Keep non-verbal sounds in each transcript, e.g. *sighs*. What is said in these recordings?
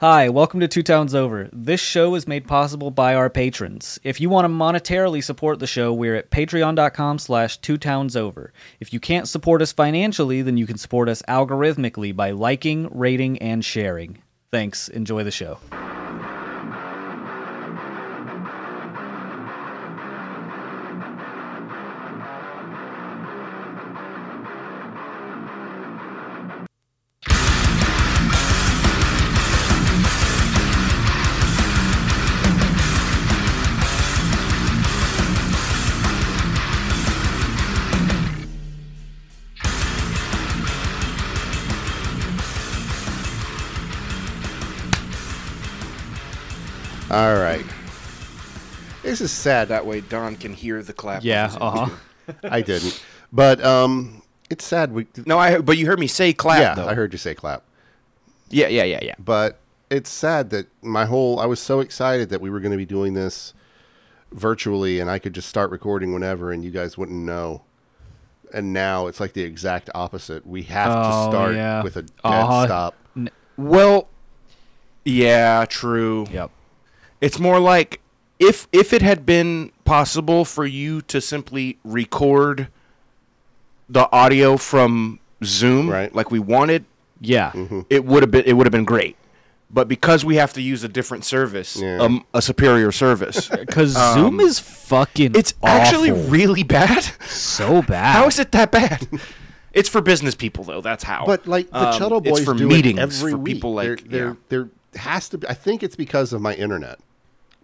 Hi, welcome to Two Towns Over. This show is made possible by our patrons. If you want to monetarily support the show, we're at patreon.com slash two towns over. If you can't support us financially, then you can support us algorithmically by liking, rating, and sharing. Thanks. Enjoy the show. This is sad. That way Don can hear the clap. Yeah, uh huh. *laughs* I didn't, but um, it's sad. We No, I. But you heard me say clap. yeah, though. I heard you say clap, Yeah, yeah, yeah, yeah. but it's sad that my whole I was so excited that we were going to be doing this virtually, and I could just start recording whenever, and you guys wouldn't know. And now it's like the exact opposite. We have Oh, to start yeah. with a dead Uh-huh. stop. Well, yeah, true. Yep. It's more like if if it had been possible for you to simply record the audio from Zoom, Right. like we wanted, Yeah. it would have been it would have been great. But because we have to use a different service, Yeah. um, a superior service, *laughs* Because Zoom is fucking it's actually really bad. so bad. How is it that bad? It's for business people though. That's how. But like the Um, Chuddle it's Boys for do meetings it every for week. people like there, there, yeah. there has to be. I think it's because of my internet.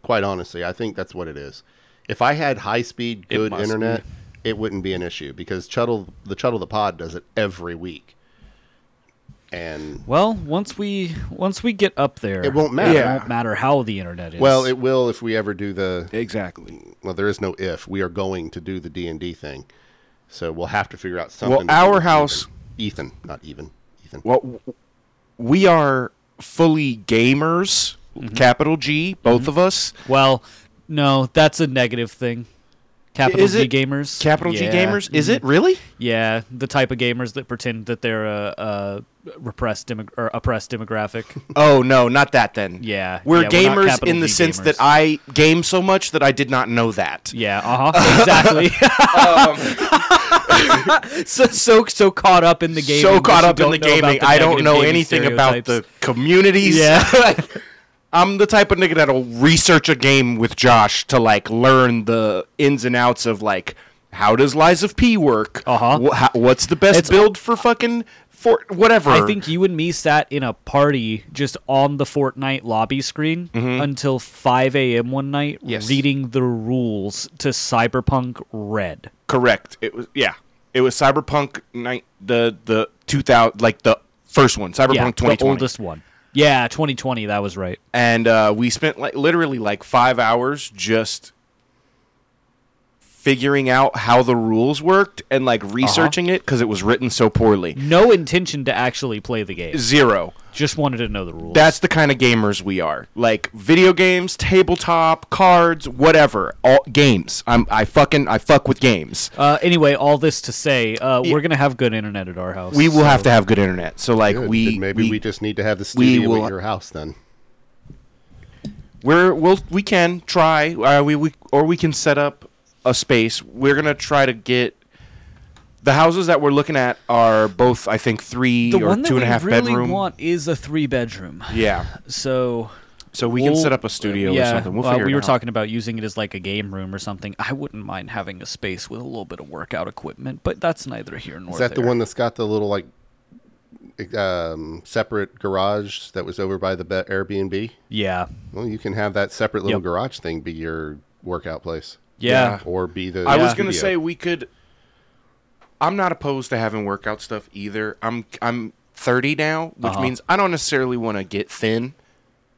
Quite honestly, I think that's what it is. If I had high speed, good must internet, it wouldn't be an issue because Chuddle, the Chuddle the Pod does it every week, and Well, once we once we get up there, It won't matter. It won't matter how the internet is. well, it will if we ever do the. exactly. Well, there is no if. We are going to do the D and D thing, so we'll have to figure out something. Well, our house- Ethan, Ethan, not even Ethan. Well, we are fully gamers, Mm-hmm. capital G, both of us. well, no, that's a negative thing. Capital G gamers. Capital G gamers. Is Mm-hmm. it really? Yeah, the type of gamers that pretend that they're a, a repressed demo- or oppressed demographic. *laughs* Oh no, not that then. Yeah, We're yeah, we're gamers in the G sense gamers. that I game so much that I did not know that. Yeah, uh huh, exactly. *laughs* *laughs* so so so caught up in the game. so caught up in the gaming, I don't know anything about the communities. Yeah. I'm the type of nigga that'll research a game with Josh to like learn the ins and outs of like how does Lies of P work? Uh-huh. Wh- how- what's the best It's- build for fucking for whatever? I think you and me sat in a party just on the Fortnite lobby screen until 5 a.m. one night, Mm-hmm. Yes. reading the rules to Cyberpunk Red. correct. It was yeah. It was Cyberpunk night the the 2000 like the first one, Cyberpunk yeah, 2020. the oldest one. Yeah, 2020. That was right. and uh, we spent like literally like five hours just figuring out how the rules worked and like researching it because it was written so poorly. No intention to actually play the game. Zero. Just wanted to know the rules. That's the kind of gamers we are. Like video games, tabletop, cards, whatever. All games. I'm I fucking I fuck with games. uh, anyway, all this to say, uh, we're gonna have good internet at our house. We will so- have to have good internet. So like Good. we Then maybe we, just need to have the we studio will- at your house then. We're we'll we can try. Uh, we we or we can set up a space. We're gonna try to get the houses that we're looking at are both I think three The or one that two and we a half really bedroom. want is a three bedroom. Yeah, So so we can we'll- set up a studio yeah, or something. We'll well, figure we it were out. talking about using it as like a game room or something. I wouldn't mind having a space with a little bit of workout equipment, but that's neither here nor Is that the there. one that's got the little like um, separate garage that was over by the be- Airbnb? Yeah, Well, you can have that separate little Yep. garage thing be your workout place, yeah. or be the. I was gonna say we could. I'm not opposed to having workout stuff either. I'm I'm 30 now, which Uh-huh. means I don't necessarily want to get thin,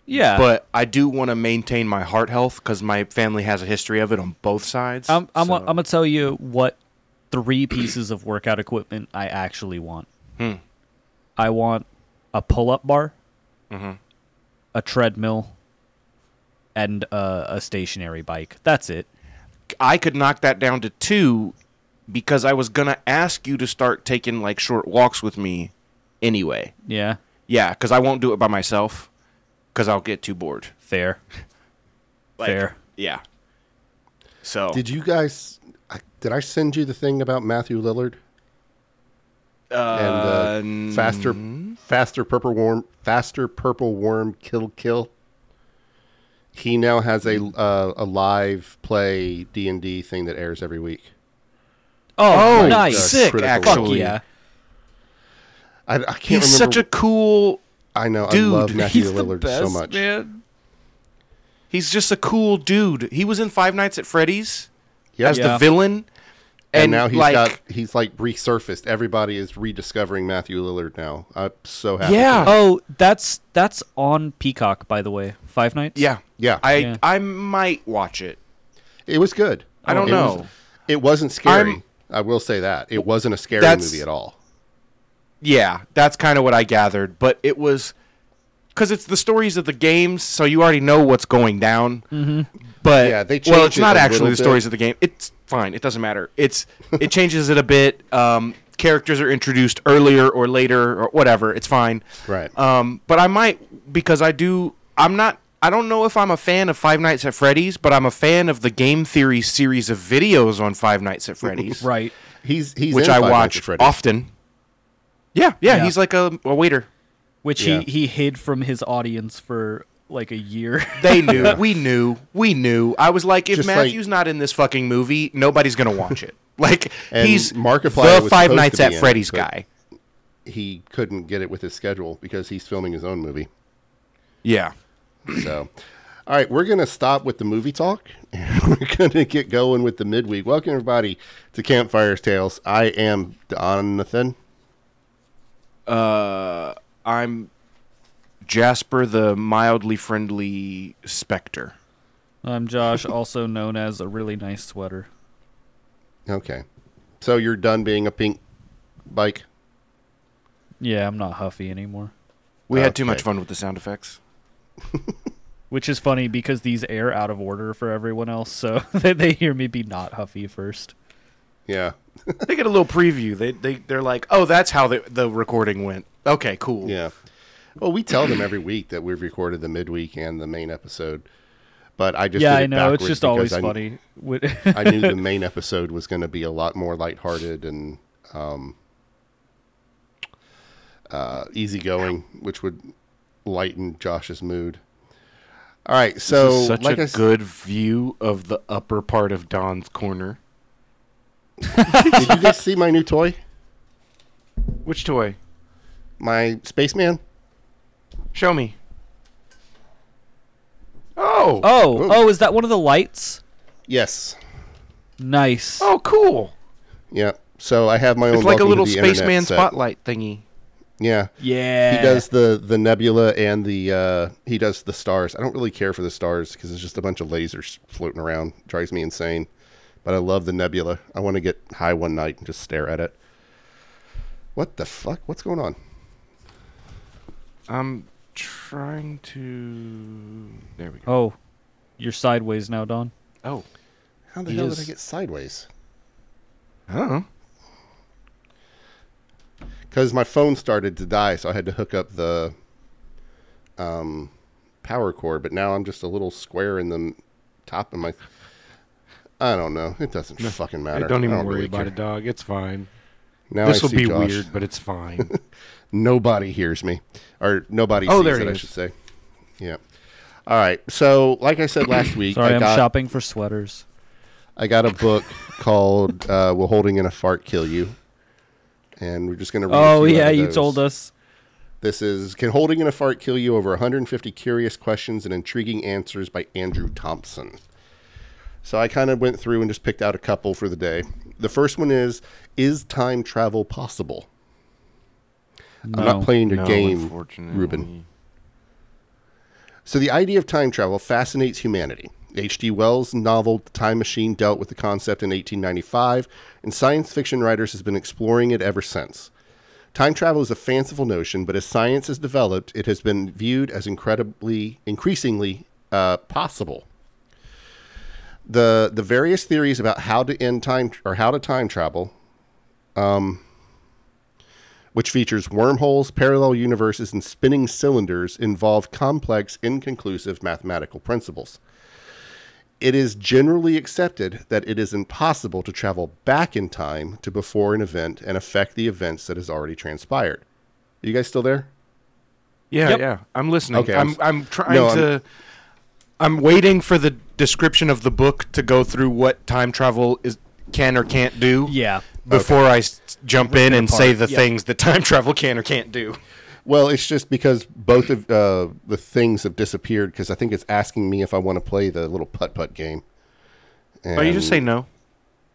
Yeah, but I do want to maintain my heart health because my family has a history of it on both sides. I'm I'm, so- I'm gonna tell you what three pieces of workout equipment I actually want. Hmm. I want a pull-up bar, Mm-hmm. a treadmill, and uh, a stationary bike. That's it. I could knock that down to two because I was gonna ask you to start taking like short walks with me anyway. Yeah. Yeah, because I won't do it by myself. because I'll get too bored. Fair. Like, Fair. Yeah. So Did you guys? I- Did I send you the thing about Matthew Lillard uh, and uh, faster, faster purple worm, faster purple worm kill kill? He now has a uh, a live play D and D thing that airs every week. Oh, Oh, nice. sick, actually. Fuck yeah. I, I can't He's remember. such a cool. I know. dude. I love Matthew He's the Lillard best, so much. man. He's just a cool dude. He was in Five Nights at Freddy's Yep. as Yeah. the villain, and, and, now he's like, got he's like resurfaced. Everybody is rediscovering Matthew Lillard now. I'm so happy. Yeah. Oh, that's that's on Peacock, by the way. Five Nights. yeah, yeah. I Yeah. I might watch it. it was good. I don't It was- know. it wasn't scary. I'm- I will say that it wasn't a scary That's- movie at all. Yeah, that's kind of what I gathered, but it was because it's the stories of the games, so you already know what's going down. Mm-hmm. But Yeah, they well, changed it's it not a actually little the stories bit. of the game. It's fine. It doesn't matter. It's it changes it a bit. Um, characters are introduced earlier or later or whatever. It's fine. Right. Um, but I might because I do. I'm not. I don't know if I'm a fan of Five Nights at Freddy's, but I'm a fan of the Game Theory series of videos on Five Nights at Freddy's, *laughs* Right. he's he's which in I Five Nights at watch often. Yeah, yeah, Yeah. he's like a, a waiter. Which Yeah. he he hid from his audience for like a year. *laughs* They knew. We knew. We knew. I was like, if Just like- Matthew's not in this fucking movie, nobody's gonna watch it. *laughs* Like he's Markiplier the Five Nights at in it, Freddy's but- guy. He couldn't get it with his schedule because he's filming his own movie. Yeah. So, all right, we're going to stop with the movie talk. And *laughs* we're going to get going with the midweek. Welcome, everybody, to Campfire's Tales. I am Jonathan. Uh, I'm Jasper, the mildly friendly specter. I'm Josh, *laughs* also known as a really nice sweater. Okay. So, you're done being a pink bike? Yeah, I'm not huffy anymore. We had too much fun with the sound effects. *laughs* Which is funny because these air out of order for everyone else, so *laughs* they, they hear me be not huffy first. Yeah. they get a little preview. They they they're like, oh, that's how the the recording went. Okay, cool. Yeah. Well, we tell them every week that we've recorded the midweek and the main episode. But I just yeah, did it I know. It's just always I, funny. I knew the *laughs* main episode was going to be a lot more lighthearted and um, uh, easygoing, which would lighten Josh's mood. All right, so This is such like a I s- good view of the upper part of Don's corner. *laughs* did you guys see my new toy, Which toy? my spaceman? Show me. Oh. oh, Ooh. oh, is that one of the lights? Yes. Nice. Oh, cool. Yeah. So I have my own. It's like a little spaceman spotlight thingy. Yeah. yeah. He does the the nebula and the uh, he does the stars. I don't really care for the stars because it's just a bunch of lasers floating around. Drives me insane. But I love the nebula. I want to get high one night and just stare at it. What the fuck? What's going on? I'm trying to. There we go. Oh, you're sideways now, Don. Oh. How the He hell is- did I get sideways? Huh. Because my phone started to die, so I had to hook up the um, power cord. But now I'm just a little square in the top of my. I don't know. It doesn't fucking matter. don't I even worry really about care. it, dog. It's fine. Now this I will be Josh. weird, but it's fine. *laughs* nobody hears me or nobody Oh, sees there it he i is. should say yeah all right so like i said last week Sorry, I, I'm got, shopping for sweaters. I got a book called uh, will holding in a fart kill you and we're just going to Oh yeah, you told us. this is can holding in a fart kill you over 150 curious questions and intriguing answers by andrew thompson so i kind of went through and just picked out a couple for the day the first one is is time travel possible No. i'm not playing your No, game unfortunately. ruben So the idea of time travel fascinates humanity. H.G. Wells' novel The Time Machine dealt with the concept in 1895, and science fiction writers have been exploring it ever since. Time travel is a fanciful notion, but as science has developed, it has been viewed as incredibly, increasingly uh, possible. The the various theories about how to end time or how to time travel um, which features wormholes, parallel universes, and spinning cylinders, involve complex, inconclusive mathematical principles. It is generally accepted that it is impossible to travel back in time to before an event and affect the events that has already transpired. Are you guys still there? Yeah, Yep. yeah. I'm listening. Okay, I'm I'm s- I'm trying No, I'm- to I'm waiting for the description of the book to go through what time travel is can or can't do. Yeah. Before I s- jump in and say the Yep. things that time travel can or can't do. Well, it's just because both of uh, the things have disappeared because I think it's asking me if I want to play the little putt putt game. Oh, you just say no.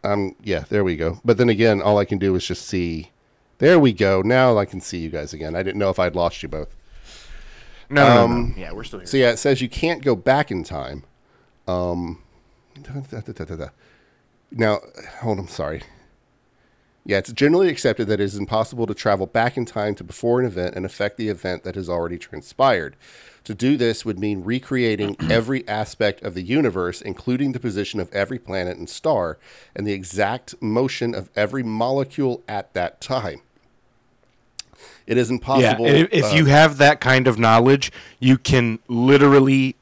Um, yeah, there we go. But then again, all I can do is just see. There we go. Now I can see you guys again. I didn't know if I'd lost you both. No, no, no, Um, no. Yeah, we're still here. So yeah, it says you can't go back in time. Um, da, da, da. now, hold on. Sorry. Yeah, it's generally accepted that it is impossible to travel back in time to before an event and affect the event that has already transpired. To do this would mean recreating *clears throat* every aspect of the universe, including the position of every planet and star, and the exact motion of every molecule at that time. It is yeah, impossible. if, if uh, you have that kind of knowledge, you can literally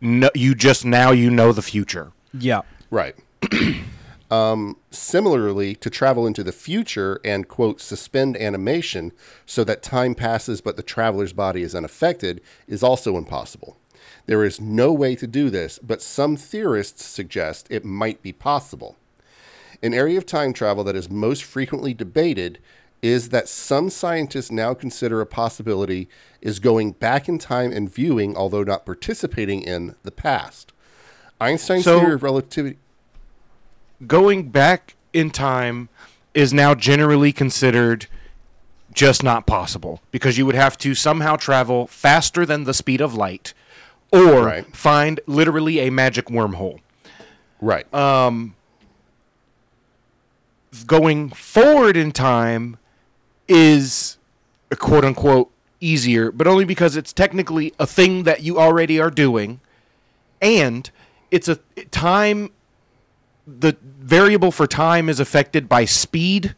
know, you just now you know the future. Yeah. Right. *clears throat* um, similarly, to travel into the future and, quote, suspend animation so that time passes but the traveler's body is unaffected is also impossible. There is no way to do this, but some theorists suggest it might be possible. An area of time travel that is most frequently debated is that some scientists now consider a possibility is going back in time and viewing, although not participating in, the past. Einstein's So- theory of relativity. Going back in time is now generally considered just not possible because you would have to somehow travel faster than the speed of light or Right. find literally a magic wormhole. Right. Um, Going forward in time is quote unquote easier, but only because it's technically a thing that you already are doing and it's a time the variable for time is affected by speed.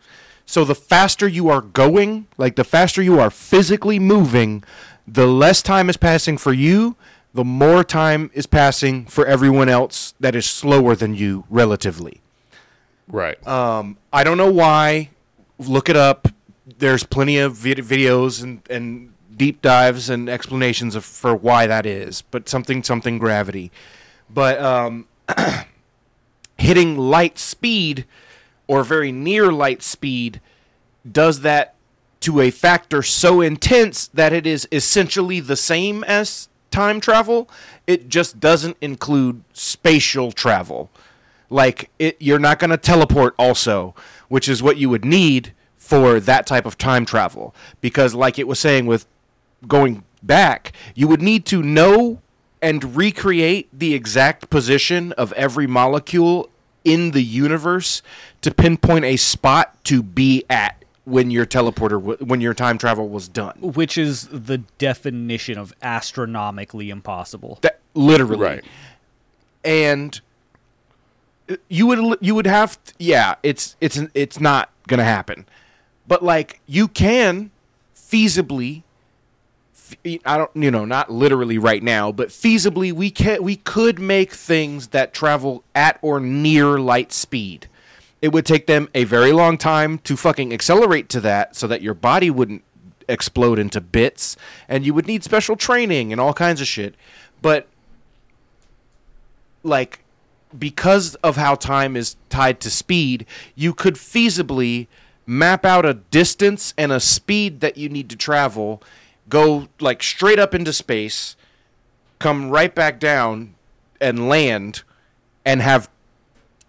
So the faster you are going, like the faster you are physically moving, the less time is passing for you, the more time is passing for everyone else that is slower than you relatively. right. Um, I don't know why. Look it up. There's plenty of vid- videos and, and deep dives and explanations of, for why that is. But something something gravity. But um, *clears throat* hitting light speed or very near light speed does that to a factor so intense that it is essentially the same as time travel. It just doesn't include spatial travel. Like it, you're not going to teleport also, which is what you would need for that type of time travel. Because, like it was saying with going back, you would need to know and recreate the exact position of every molecule in the universe to pinpoint a spot to be at when your teleporter w- when your time travel was done. Which is the definition of astronomically impossible. That literally. Right. And uh, you would you would have t- yeah, it's it's it's not going to happen. But like you can feasibly f- I don't you know, not literally right now, but feasibly we can we could make things that travel at or near light speed. It would take them a very long time to fucking accelerate to that so that your body wouldn't explode into bits and you would need special training and all kinds of shit. But like because of how time is tied to speed, you could feasibly map out a distance and a speed that you need to travel, go like straight up into space, come right back down and land and have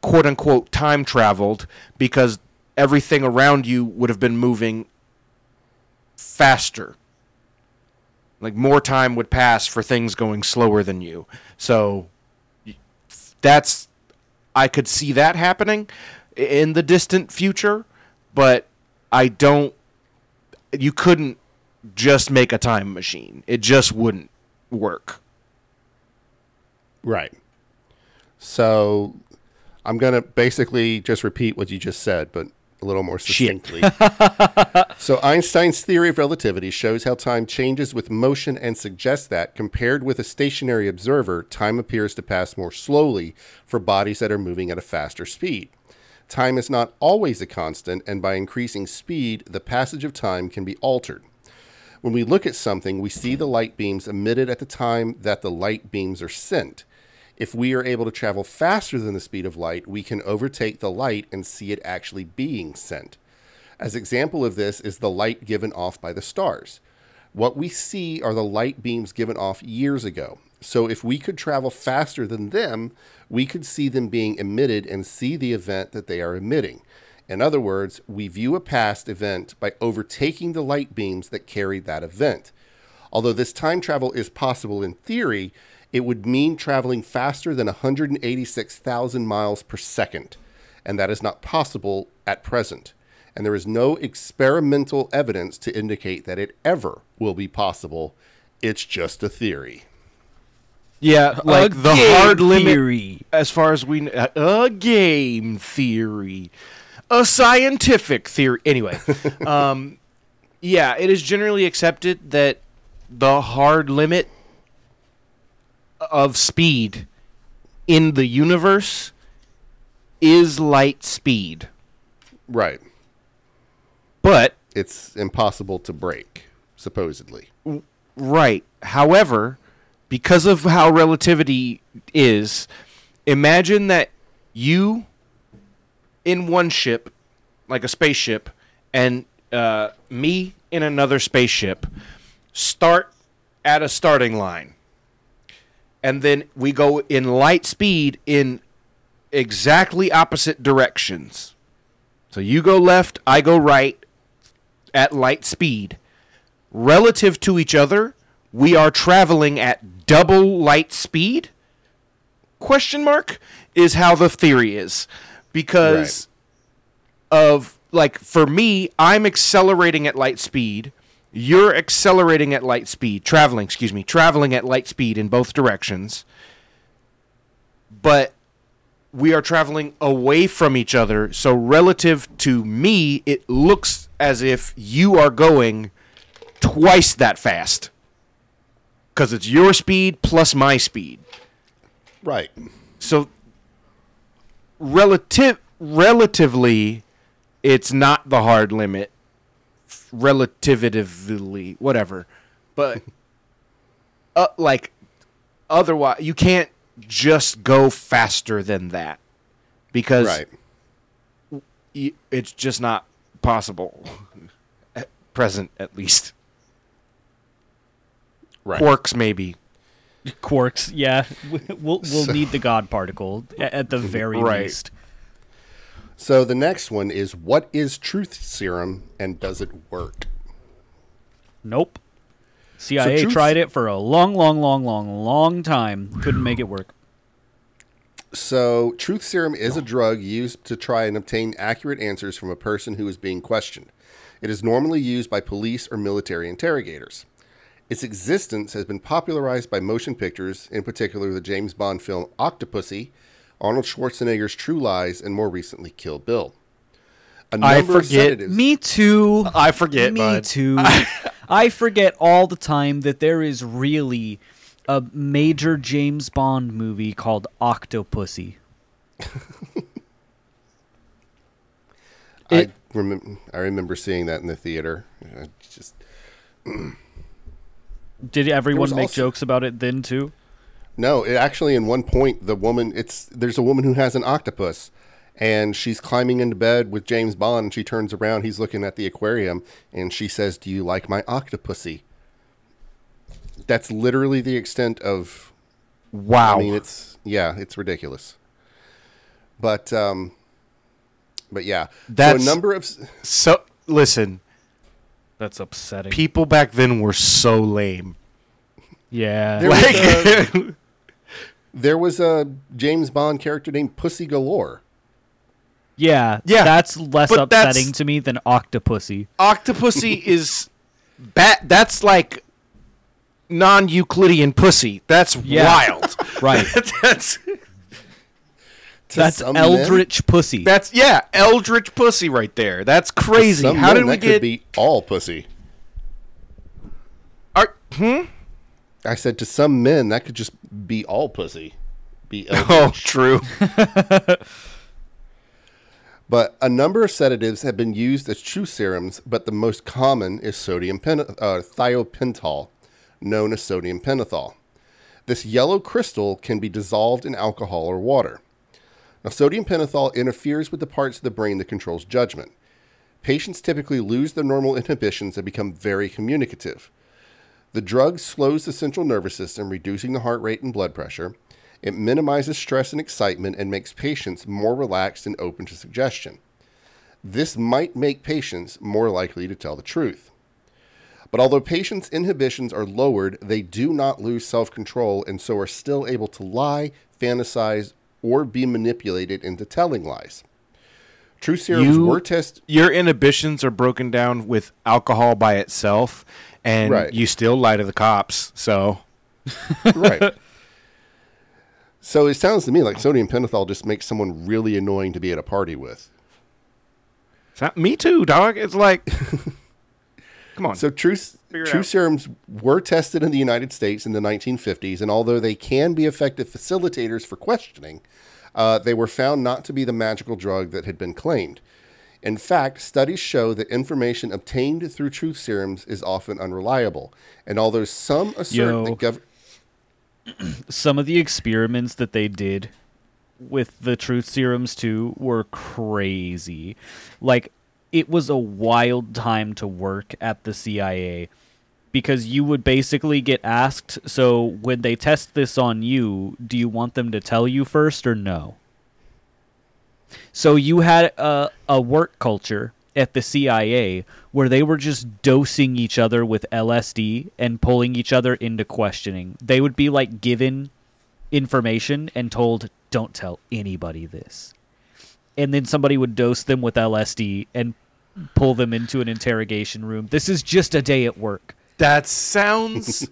quote unquote time traveled because everything around you would have been moving faster. Like more time would pass for things going slower than you. So that's I could see that happening in the distant future, but I don't you couldn't just make a time machine. It just wouldn't work. Right. So I'm going to basically just repeat what you just said, but a little more succinctly. *laughs* so, Einstein's theory of relativity shows how time changes with motion and suggests that, compared with a stationary observer, time appears to pass more slowly for bodies that are moving at a faster speed. Time is not always a constant, and by increasing speed, the passage of time can be altered. When we look at something, we see the light beams emitted at the time that the light beams are sent. If we are able to travel faster than the speed of light, we can overtake the light and see it actually being sent. As example of this is the light given off by the stars. What we see are the light beams given off years ago. So if we could travel faster than them, we could see them being emitted and see the event that they are emitting. In other words, we view a past event by overtaking the light beams that carried that event. Although this time travel is possible in theory, it would mean traveling faster than 186,000 miles per second, and that is not possible at present. And there is no experimental evidence to indicate that it ever will be possible. It's just a theory. Yeah, like A the game hard limit as far as we kn- a game theory, a scientific theory. Anyway, *laughs* um, yeah, it is generally accepted that the hard limit of speed in the universe is light speed, Right. but It's impossible to break, supposedly. Right. However, because of how relativity is, imagine that you in one ship, like a spaceship, and uh, me in another spaceship, start at a starting line. And then we go in light speed in exactly opposite directions. So you go left, I go right at light speed relative to each other, we are traveling at double light speed? Question mark is how the theory is. Because of like for me, I'm accelerating at light speed. You're accelerating at light speed, traveling, excuse me, traveling at light speed in both directions. But we are traveling away from each other. So relative to me, it looks as if you are going twice that fast. Because it's your speed plus my speed. Right. So relative relatively it's not the hard limit relatively whatever but *laughs* uh, like otherwise you can't just go faster than that because Right. it's just not possible *laughs* at present at least Right. quarks maybe Quarks, yeah. We'll we'll need the God particle at the very Right. least. So the next one is what is truth serum and does it work? Nope. CIA truth- tried it for a long, long, long, long, long time. Couldn't make it work. So, truth serum is a drug used to try and obtain accurate answers from a person who is being questioned. It is normally used by police or military interrogators. Its existence has been popularized by motion pictures, in particular the James Bond film Octopussy, Arnold Schwarzenegger's True Lies, and more recently Kill Bill. A I number of forget- Me too. I forget, Me bud. too. *laughs* I forget all the time that there is really a major James Bond movie called Octopussy. *laughs* I remember. I remember seeing that in the theater. I just *clears throat* Did everyone make also- jokes about it then too? No, it actually in one point the woman it's there's a woman who has an octopus and she's climbing into bed with James Bond and she turns around, he's looking at the aquarium and she says, "Do you like my octopussy?" That's literally the extent of wow I mean it's yeah, it's ridiculous. But um but yeah. That's- so a number of so listen That's upsetting. people back then were so lame yeah. There was a- *laughs* there was a James Bond character named Pussy Galore. yeah. Yeah, That's less but that's- upsetting to me than Octopussy. octopussy *laughs* is bat that's like non-euclidean pussy that's Yeah. wild Right. *laughs* that's To That's some men- eldritch pussy. That's yeah, eldritch pussy right there. That's crazy. How did we that get? could be all pussy. Are- hmm? I said to some men that could just be all pussy. Be *laughs* Oh, true. *laughs* But a number of sedatives have been used as true serums, but the most common is sodium pen- uh, thiopental, known as sodium pentothal. This yellow crystal can be dissolved in alcohol or water. Now, sodium pentothal interferes with the parts of the brain that controls judgment. Patients typically lose their normal inhibitions and become very communicative. The drug slows the central nervous system, reducing the heart rate and blood pressure. It minimizes stress and excitement and makes patients more relaxed and open to suggestion. This might make patients more likely to tell the truth. But although patients' inhibitions are lowered, they do not lose self control and so are still able to lie, fantasize, or be manipulated into telling lies. True serums You- were tested. Your inhibitions are broken down with alcohol by itself, and Right. you still lie to the cops. So right. *laughs* So it sounds to me like sodium pentothal just makes someone really annoying to be at a party with. Not- me too, dog. It's like, *laughs* come on. So true, it true out. serums were tested in the United States in the 1950s, and although they can be effective facilitators for questioning, uh, they were found not to be the magical drug that had been claimed. In fact, studies show that information obtained through truth serums is often unreliable. And although some assert Yo. that gov- *clears throat* Some of the experiments that they did with the truth serums too were crazy. Like it was a wild time to work at the CIA because you would basically get asked, so when they test this on you, do you want them to tell you first or no? So you had a, a work culture at the CIA where they were just dosing each other with LSD and pulling each other into questioning. They would be like given information and told, don't tell anybody this. And then somebody would dose them with LSD and pull them into an interrogation room. This is just a day at work. That sounds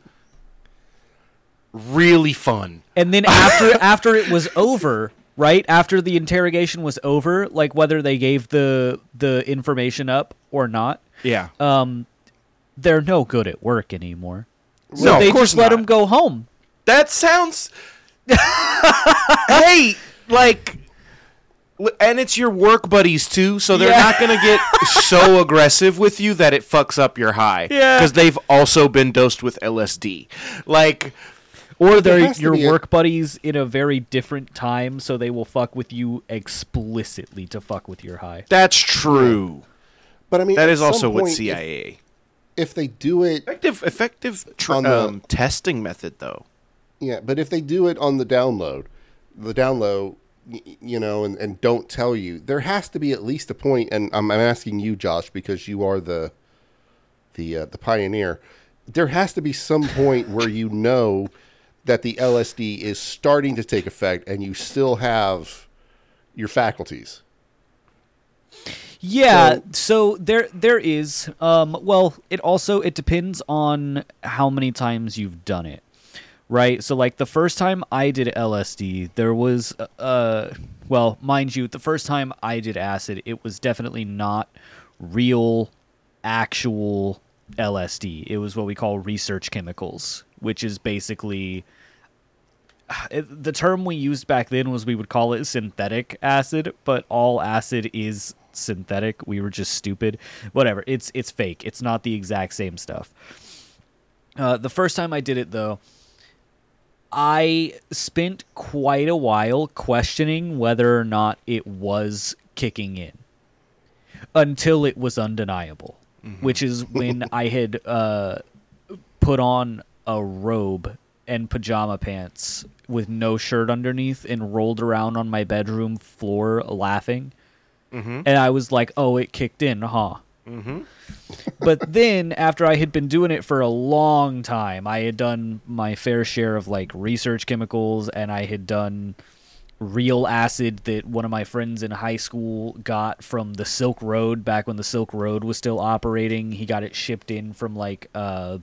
really fun. And then after *laughs* after it was over, right? After the interrogation was over, like whether they gave the the information up or not, Yeah. um, they're no good at work anymore. So No, of they course just let not. them go home. That sounds. *laughs* hey, like, li- and it's your work buddies too, so they're Yeah. not gonna get *laughs* so aggressive with you that it fucks up your high. Yeah. because they've also been dosed with LSD. Like, Or they're your be a- work buddies in a very different time, so they will fuck with you explicitly to fuck with your high. that's true. but I mean, that is also some what point, if- CIA. If, they do it, Effective, effective tr- On the- um, testing method though. yeah, but if they do it on the download, the download, y- you know, and, and don't tell you, there has to be at least a. And I'm, I'm asking you, Josh, because you are the the uh, the pioneer. There has to be some point where you know that the LSD is starting to take effect, and you still have your faculties. Yeah, so, there there is um well, it also it depends on how many times you've done it. Right? So like the first time I did LSD, there was uh well, mind you, the first time I did acid, it was definitely not real actual LSD. It was what we call research chemicals, which is basically it, the term we used back then was we would call it synthetic acid, but all acid is synthetic. We were just stupid. Whatever. It's it's fake. It's not the exact same stuff. Uh, the first time I did it though, I spent quite a while questioning whether or not it was kicking in until it was undeniable, which is when *laughs* I had uh, put on a robe and pajama pants with no shirt underneath and rolled around on my bedroom floor laughing. And I was like, oh, it kicked in, huh? But then after I had been doing it for a long time, I had done my fair share of like research chemicals and I had done real acid that one of my friends in high school got from the Silk Road back when the Silk Road was still operating. He got it shipped in from like uh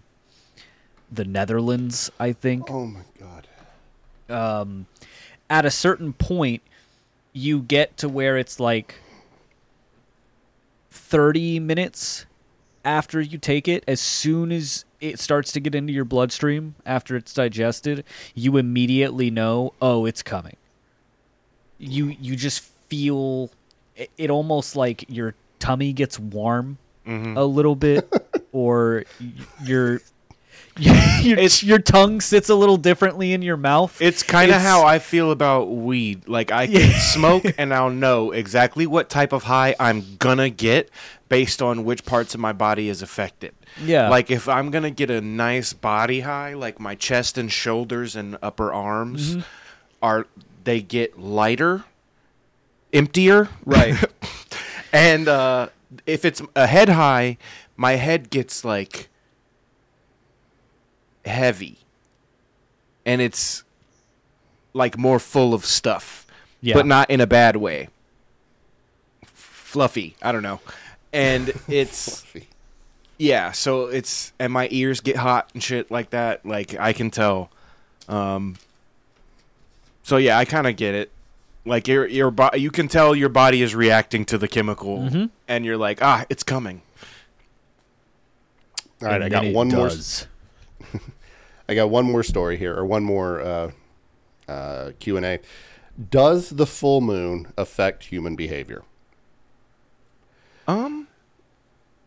the Netherlands, I think Oh my god! um, at a certain point, you get to where it's like 30 minutes after you take it, as soon as it starts to get into your bloodstream after it's digested, you immediately know, oh, it's coming. You you just feel it, it almost like your tummy gets warm mm-hmm. a little bit, *laughs* or your *laughs* your, It's- your tongue sits a little differently in your mouth. It's kind of how I feel about weed. Like I can *laughs* smoke *laughs* and I'll know exactly what type of high I'm gonna get based on which parts of my body is affected. Yeah. Like if I'm gonna get a nice body high, like my chest and shoulders and upper arms Mm-hmm. are they get lighter, emptier. right. And uh, if it's a head high, my head gets like heavy, and it's like more full of stuff, Yeah. but not in a bad way. F- Fluffy, I don't know, and *laughs* it's yeah. So it's and my ears get hot and shit like that. Like I can tell. Um. So yeah, I kind of get it. Like your your bo- you can tell your body is reacting to the chemical, and you're like, ah, it's coming. All right, And I got it one more. Does. I got one more story here, or one more uh, uh, Q and A. Does the full moon affect human behavior? Um.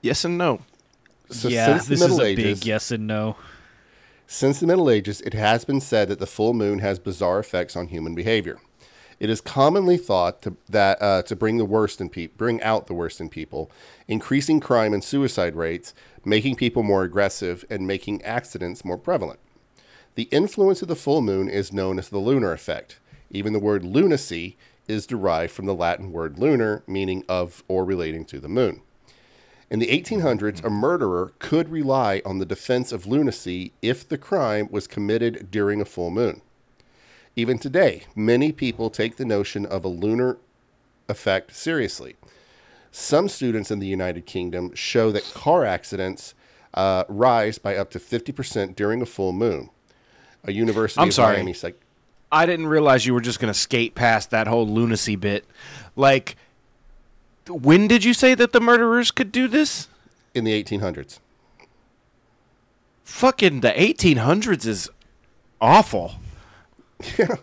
Yes and no. So yeah, since the this is a Ages, big yes and no. Since the Middle Ages, it has been said that the full moon has bizarre effects on human behavior. It is commonly thought to, that uh, to bring the worst in pe- bring out the worst in people, increasing crime and suicide rates, making people more aggressive, and making accidents more prevalent. The influence of the full moon is known as the lunar effect. Even the word lunacy is derived from the Latin word lunar, meaning of or relating to the moon. In the 1800s, a murderer could rely on the defense of lunacy if the crime was committed during a full moon. Even today, many people take the notion of a lunar effect seriously. Some students in the United Kingdom show that car accidents uh, rise by up to 50% during a full moon. A University I'm of sorry. Miami psych- I didn't realize you were just gonna skate past that whole lunacy bit. Like, when did you say that the murderers could do this? in the 1800s. Fucking the 1800s is awful. *laughs* Yeah.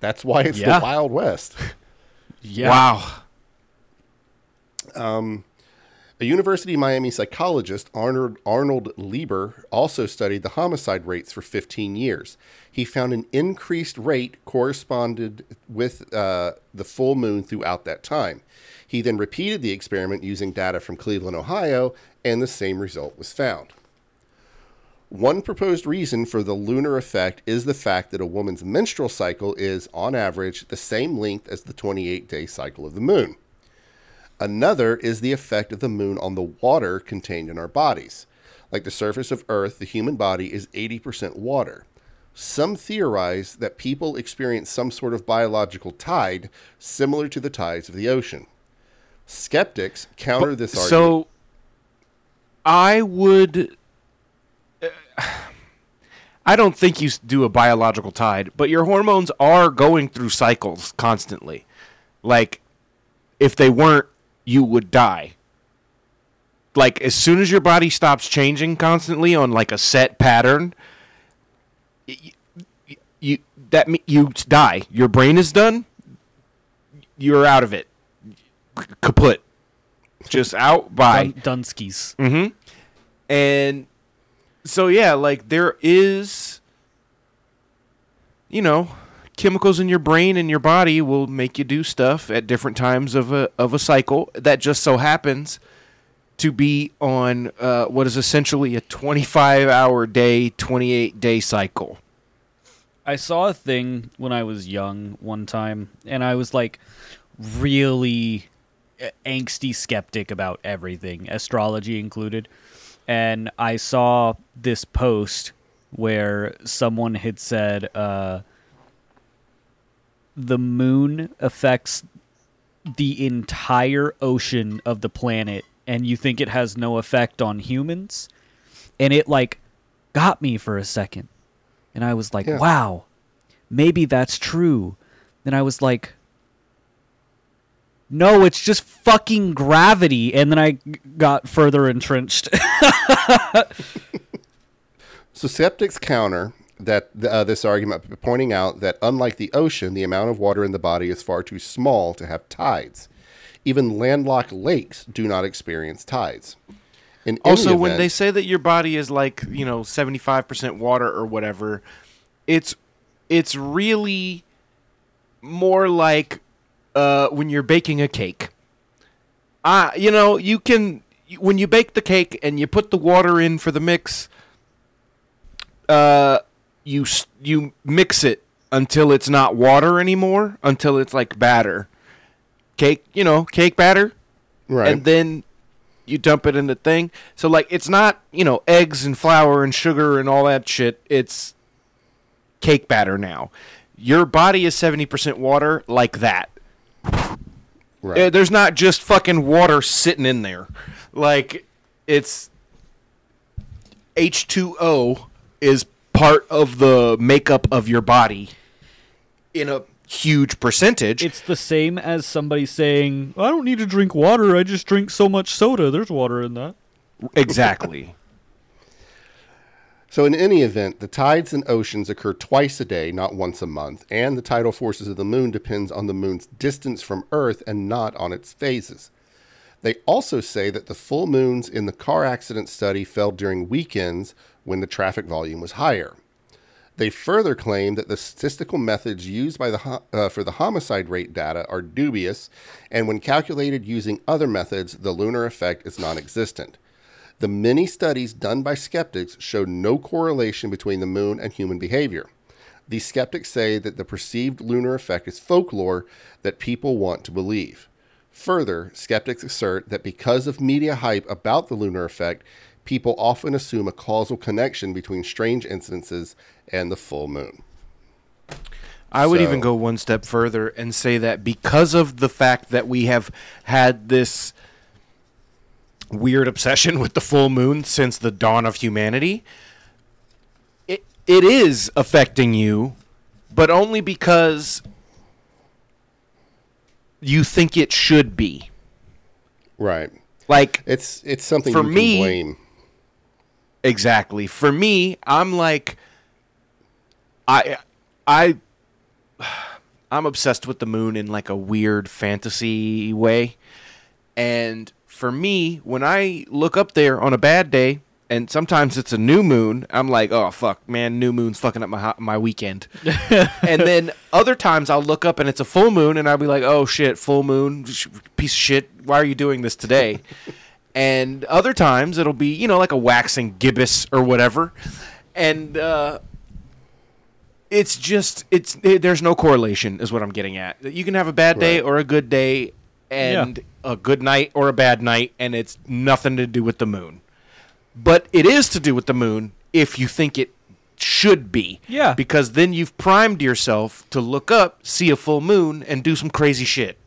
That's why it's Yeah. the Wild West. *laughs* Yeah. Wow. Um, A University of Miami psychologist, Arnold, Arnold Lieber, also studied the homicide rates for 15 years. He found an increased rate corresponded with uh, the full moon throughout that time. He then repeated the experiment using data from Cleveland, Ohio, and the same result was found. One proposed reason for the lunar effect is the fact that a woman's menstrual cycle is, on average, the same length as the 28 day cycle of the moon. Another is the effect of the moon on the water contained in our bodies. Like the surface of Earth, the human body is 80% water. Some theorize that people experience some sort of biological tide similar to the tides of the ocean. Skeptics counter this argument. So, I would. uh, *sighs* I don't think you do a biological tide, but your hormones are going through cycles constantly. Like, if they weren't, you would die. Like, as soon as your body stops changing constantly on like a set pattern, y- y- you that you die. Your brain is done. You're out of it. Kaput. Just out. by Dun- Dunskies. Mm. And so yeah, like there is you know, chemicals in your brain and your body will make you do stuff at different times of a of a cycle that just so happens to be on uh, what is essentially a 25 hour day, 28 day cycle. I saw a thing when I was young one time, and I was like really uh, angsty skeptic about everything, astrology included. And I saw this post where someone had said uh, the moon affects the entire ocean of the planet, and you think it has no effect on humans? And it like got me for a second. And I was like, Yeah. wow, maybe that's true. Then I was like, no, it's just fucking gravity. And then I g- got further entrenched. *laughs* So skeptics counter that uh, this argument pointing out that unlike the ocean, the amount of water in the body is far too small to have tides. Even landlocked lakes do not experience tides. In Also, when they say that your body is like you know seventy five percent water or whatever, it's it's really more like uh, when you're baking a cake. Ah, you know, you can when you bake the cake and you put the water in for the mix. Uh, you you mix it until it's not water anymore, until it's like batter. Cake, you know, cake batter right, and then you dump it in the thing. So like it's not, you know, eggs and flour and sugar and all that shit. It's cake batter now. Your body is 70% water like that. right. Uh, There's not just fucking water sitting in there. Like it's H2O is part of the makeup of your body in a huge percentage. it's the same as somebody saying, I don't need to drink water. I just drink so much soda. There's water in that. exactly. *laughs* So, in any event, the tides and oceans occur twice a day, not once a month, and the tidal forces of the moon depends on the moon's distance from Earth and not on its phases. They also say that the full moons in the car accident study fell during weekends when the traffic volume was higher. They further claim that the statistical methods used by the uh, for the homicide rate data are dubious, and when calculated using other methods, the lunar effect is non-existent. The many studies done by skeptics showed no correlation between the moon and human behavior. These skeptics say that the perceived lunar effect is folklore that people want to believe. Further, skeptics assert that because of media hype about the lunar effect, people often assume a causal connection between strange incidences and the full moon. I would So- even go one step further and say that because of the fact that we have had this weird obsession with the full moon since the dawn of humanity, it it is affecting you, but only because you think it should be. Right. Like It's it's something For you can me- blame. Exactly. For me, I'm like I I *sighs* I'm obsessed with the moon in like a weird fantasy way. And for me, when I look up there on a bad day and sometimes it's a new moon, I'm like, "Oh fuck, man, new moon's fucking up my my weekend." *laughs* and then other times I'll look up and it's a full moon and I'll be like, "Oh shit, full moon, piece of shit. Why are you doing this today?" And other times it'll be you know like a waxing gibbous or whatever. And uh it's just it's it, there's no correlation is what i'm getting at. You can have a bad day Right. or a good day and a good night or a bad night and it's nothing to do with the moon. But it is to do with the moon if you think it should be. Yeah. because then you've primed yourself to look up see a full moon and do some crazy shit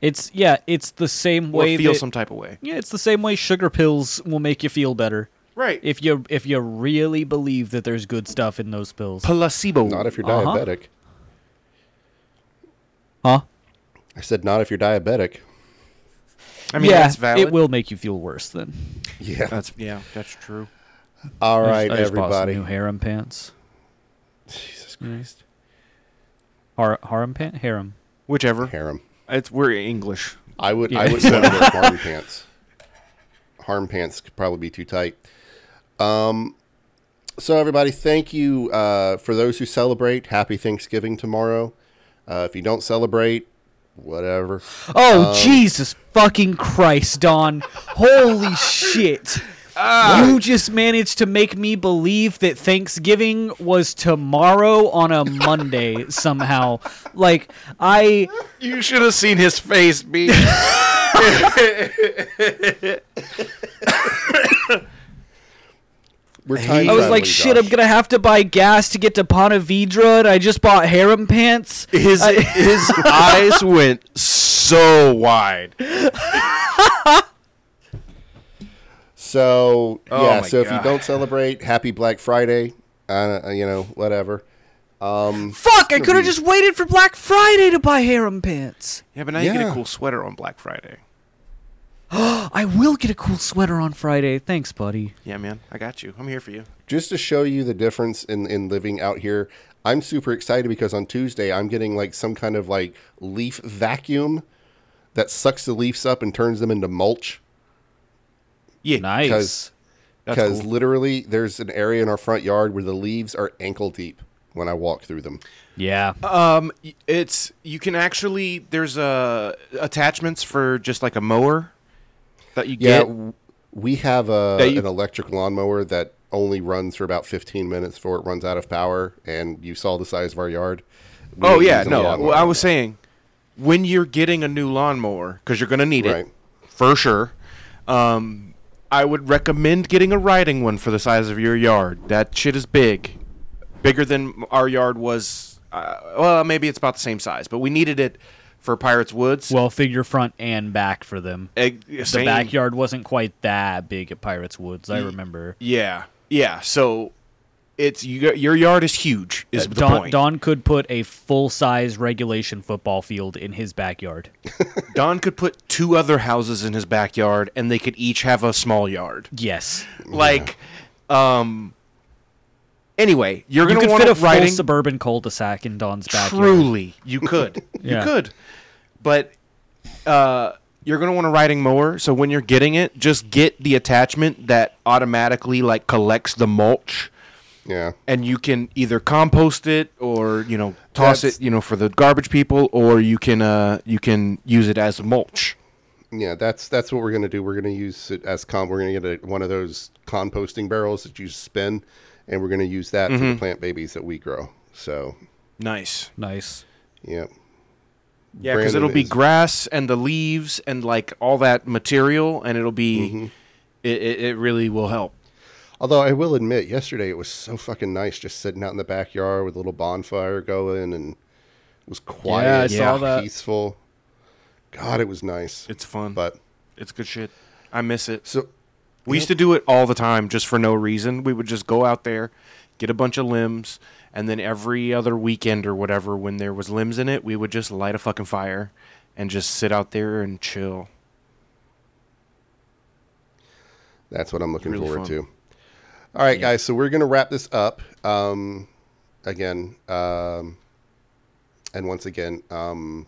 It's yeah, it's the same or way feel that, some type of way Yeah, it's the same way sugar pills will make you feel better. right If you if you really believe that there's good stuff in those pills. placebo Not if you're Uh-huh. diabetic. Huh? I said not if you're diabetic. i mean yeah, that's valid it will make you feel worse then. Yeah. That's yeah, that's true. All I just- I just bought some everybody. new harem pants. Jesus Christ. Har- harem pant? Harem. Whichever. Harem. It's we're English. I would I would want to wear harm pants. Harm pants could probably be too tight. Um so everybody, thank you uh, for those who celebrate. Happy Thanksgiving tomorrow. Uh, if you don't celebrate, whatever. Oh Jesus fucking Christ, Don! Holy shit! Ah. You just managed to make me believe that Thanksgiving was tomorrow on a Monday *laughs* somehow. Like I You should have seen his face, B. *laughs* We're time I was like, shit, I'm gonna have to buy gas to get to Ponte Vedra, and I just bought harem pants. his I- his *laughs* eyes went so wide. So Oh yeah, my so if you don't celebrate, happy Black Friday. Uh, you know, whatever. Um, Fuck! I could have be- just waited for Black Friday to buy harem pants. Yeah, but now you get a cool sweater on Black Friday. *gasps* I will get a cool sweater on Friday. Thanks, buddy. Yeah, man, I got you. I'm here for you. just to show you the difference in, in living out here, I'm super excited because on Tuesday I'm getting like some kind of like leaf vacuum that sucks the leaves up and turns them into mulch. Yeah, Nice. Because because cool. literally there's an area in our front yard where the leaves are ankle deep when I walk through them. Yeah. Um, it's you can actually there's uh attachments for just like a mower that you Yeah, get. w- we have a, you- an electric lawnmower that only runs for about 15 minutes before it runs out of power. And you saw the size of our yard. We Oh yeah, no. Well, I was saying when you're getting a new lawnmower because you're gonna need Right. it for sure. Um, I would recommend getting a riding one for the size of your yard. That shit is big, bigger than our yard was. Uh, well, maybe it's about the same size, but we needed it for Pirates Woods. Well, figure front and back for them. Egg- The backyard wasn't quite that big at Pirates Woods. I remember. Yeah, yeah. So it's you, your yard is huge. Is the Don, point? Don could put a full size regulation football field in his backyard. *laughs* Don could put two other houses in his backyard, and they could each have a small yard. Yes. Like, um. Anyway, you're gonna could want fit a to full suburban cul-de-sac in Don's backyard. Truly, you could. *laughs* Yeah. You could. But uh, you're gonna want a riding mower. So when you're getting it, just get the attachment that automatically like collects the mulch. Yeah. and you can either compost it or you know toss That's- it you know for the garbage people or you can uh you can use it as mulch Yeah, that's that's what we're gonna do. We're gonna use it as comp. We're gonna get a, one of those composting barrels that you spin, and we're gonna use that for the plant babies that we grow. So, nice Nice. yeah, yeah because it'll be is- grass and the leaves and like all that material and it'll be it, it, it really will help Although I will admit, yesterday it was so fucking nice just sitting out in the backyard with a little bonfire going, and it was quiet, I saw and that. peaceful. God, it was nice. it's fun But it's good shit i miss it so we used to do it all the time just for no reason we would just go out there get a bunch of limbs and then every other weekend or whatever when there was limbs in it we would just light a fucking fire and just sit out there and chill That's what I'm looking Really forward fun. to. All right, guys. So we're gonna wrap this up. Um, again, um, and once again, um,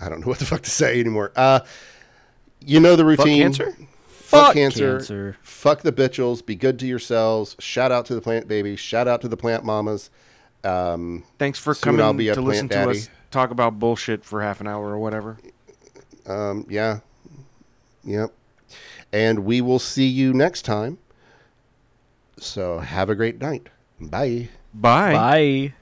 I don't know *laughs* what the fuck to say anymore. Uh, you know the routine. Fuck cancer? Fuck, Fuck cancer. cancer. Fuck the bitchels. Be good to yourselves. Shout out to the plant babies. Shout out to the plant mamas. Um, Thanks for Soon I'll coming be a to listen to daddy. us talk about bullshit for half an hour or whatever. um, yeah. Yep. And we will see you next time. So have a great night. Bye. Bye. Bye.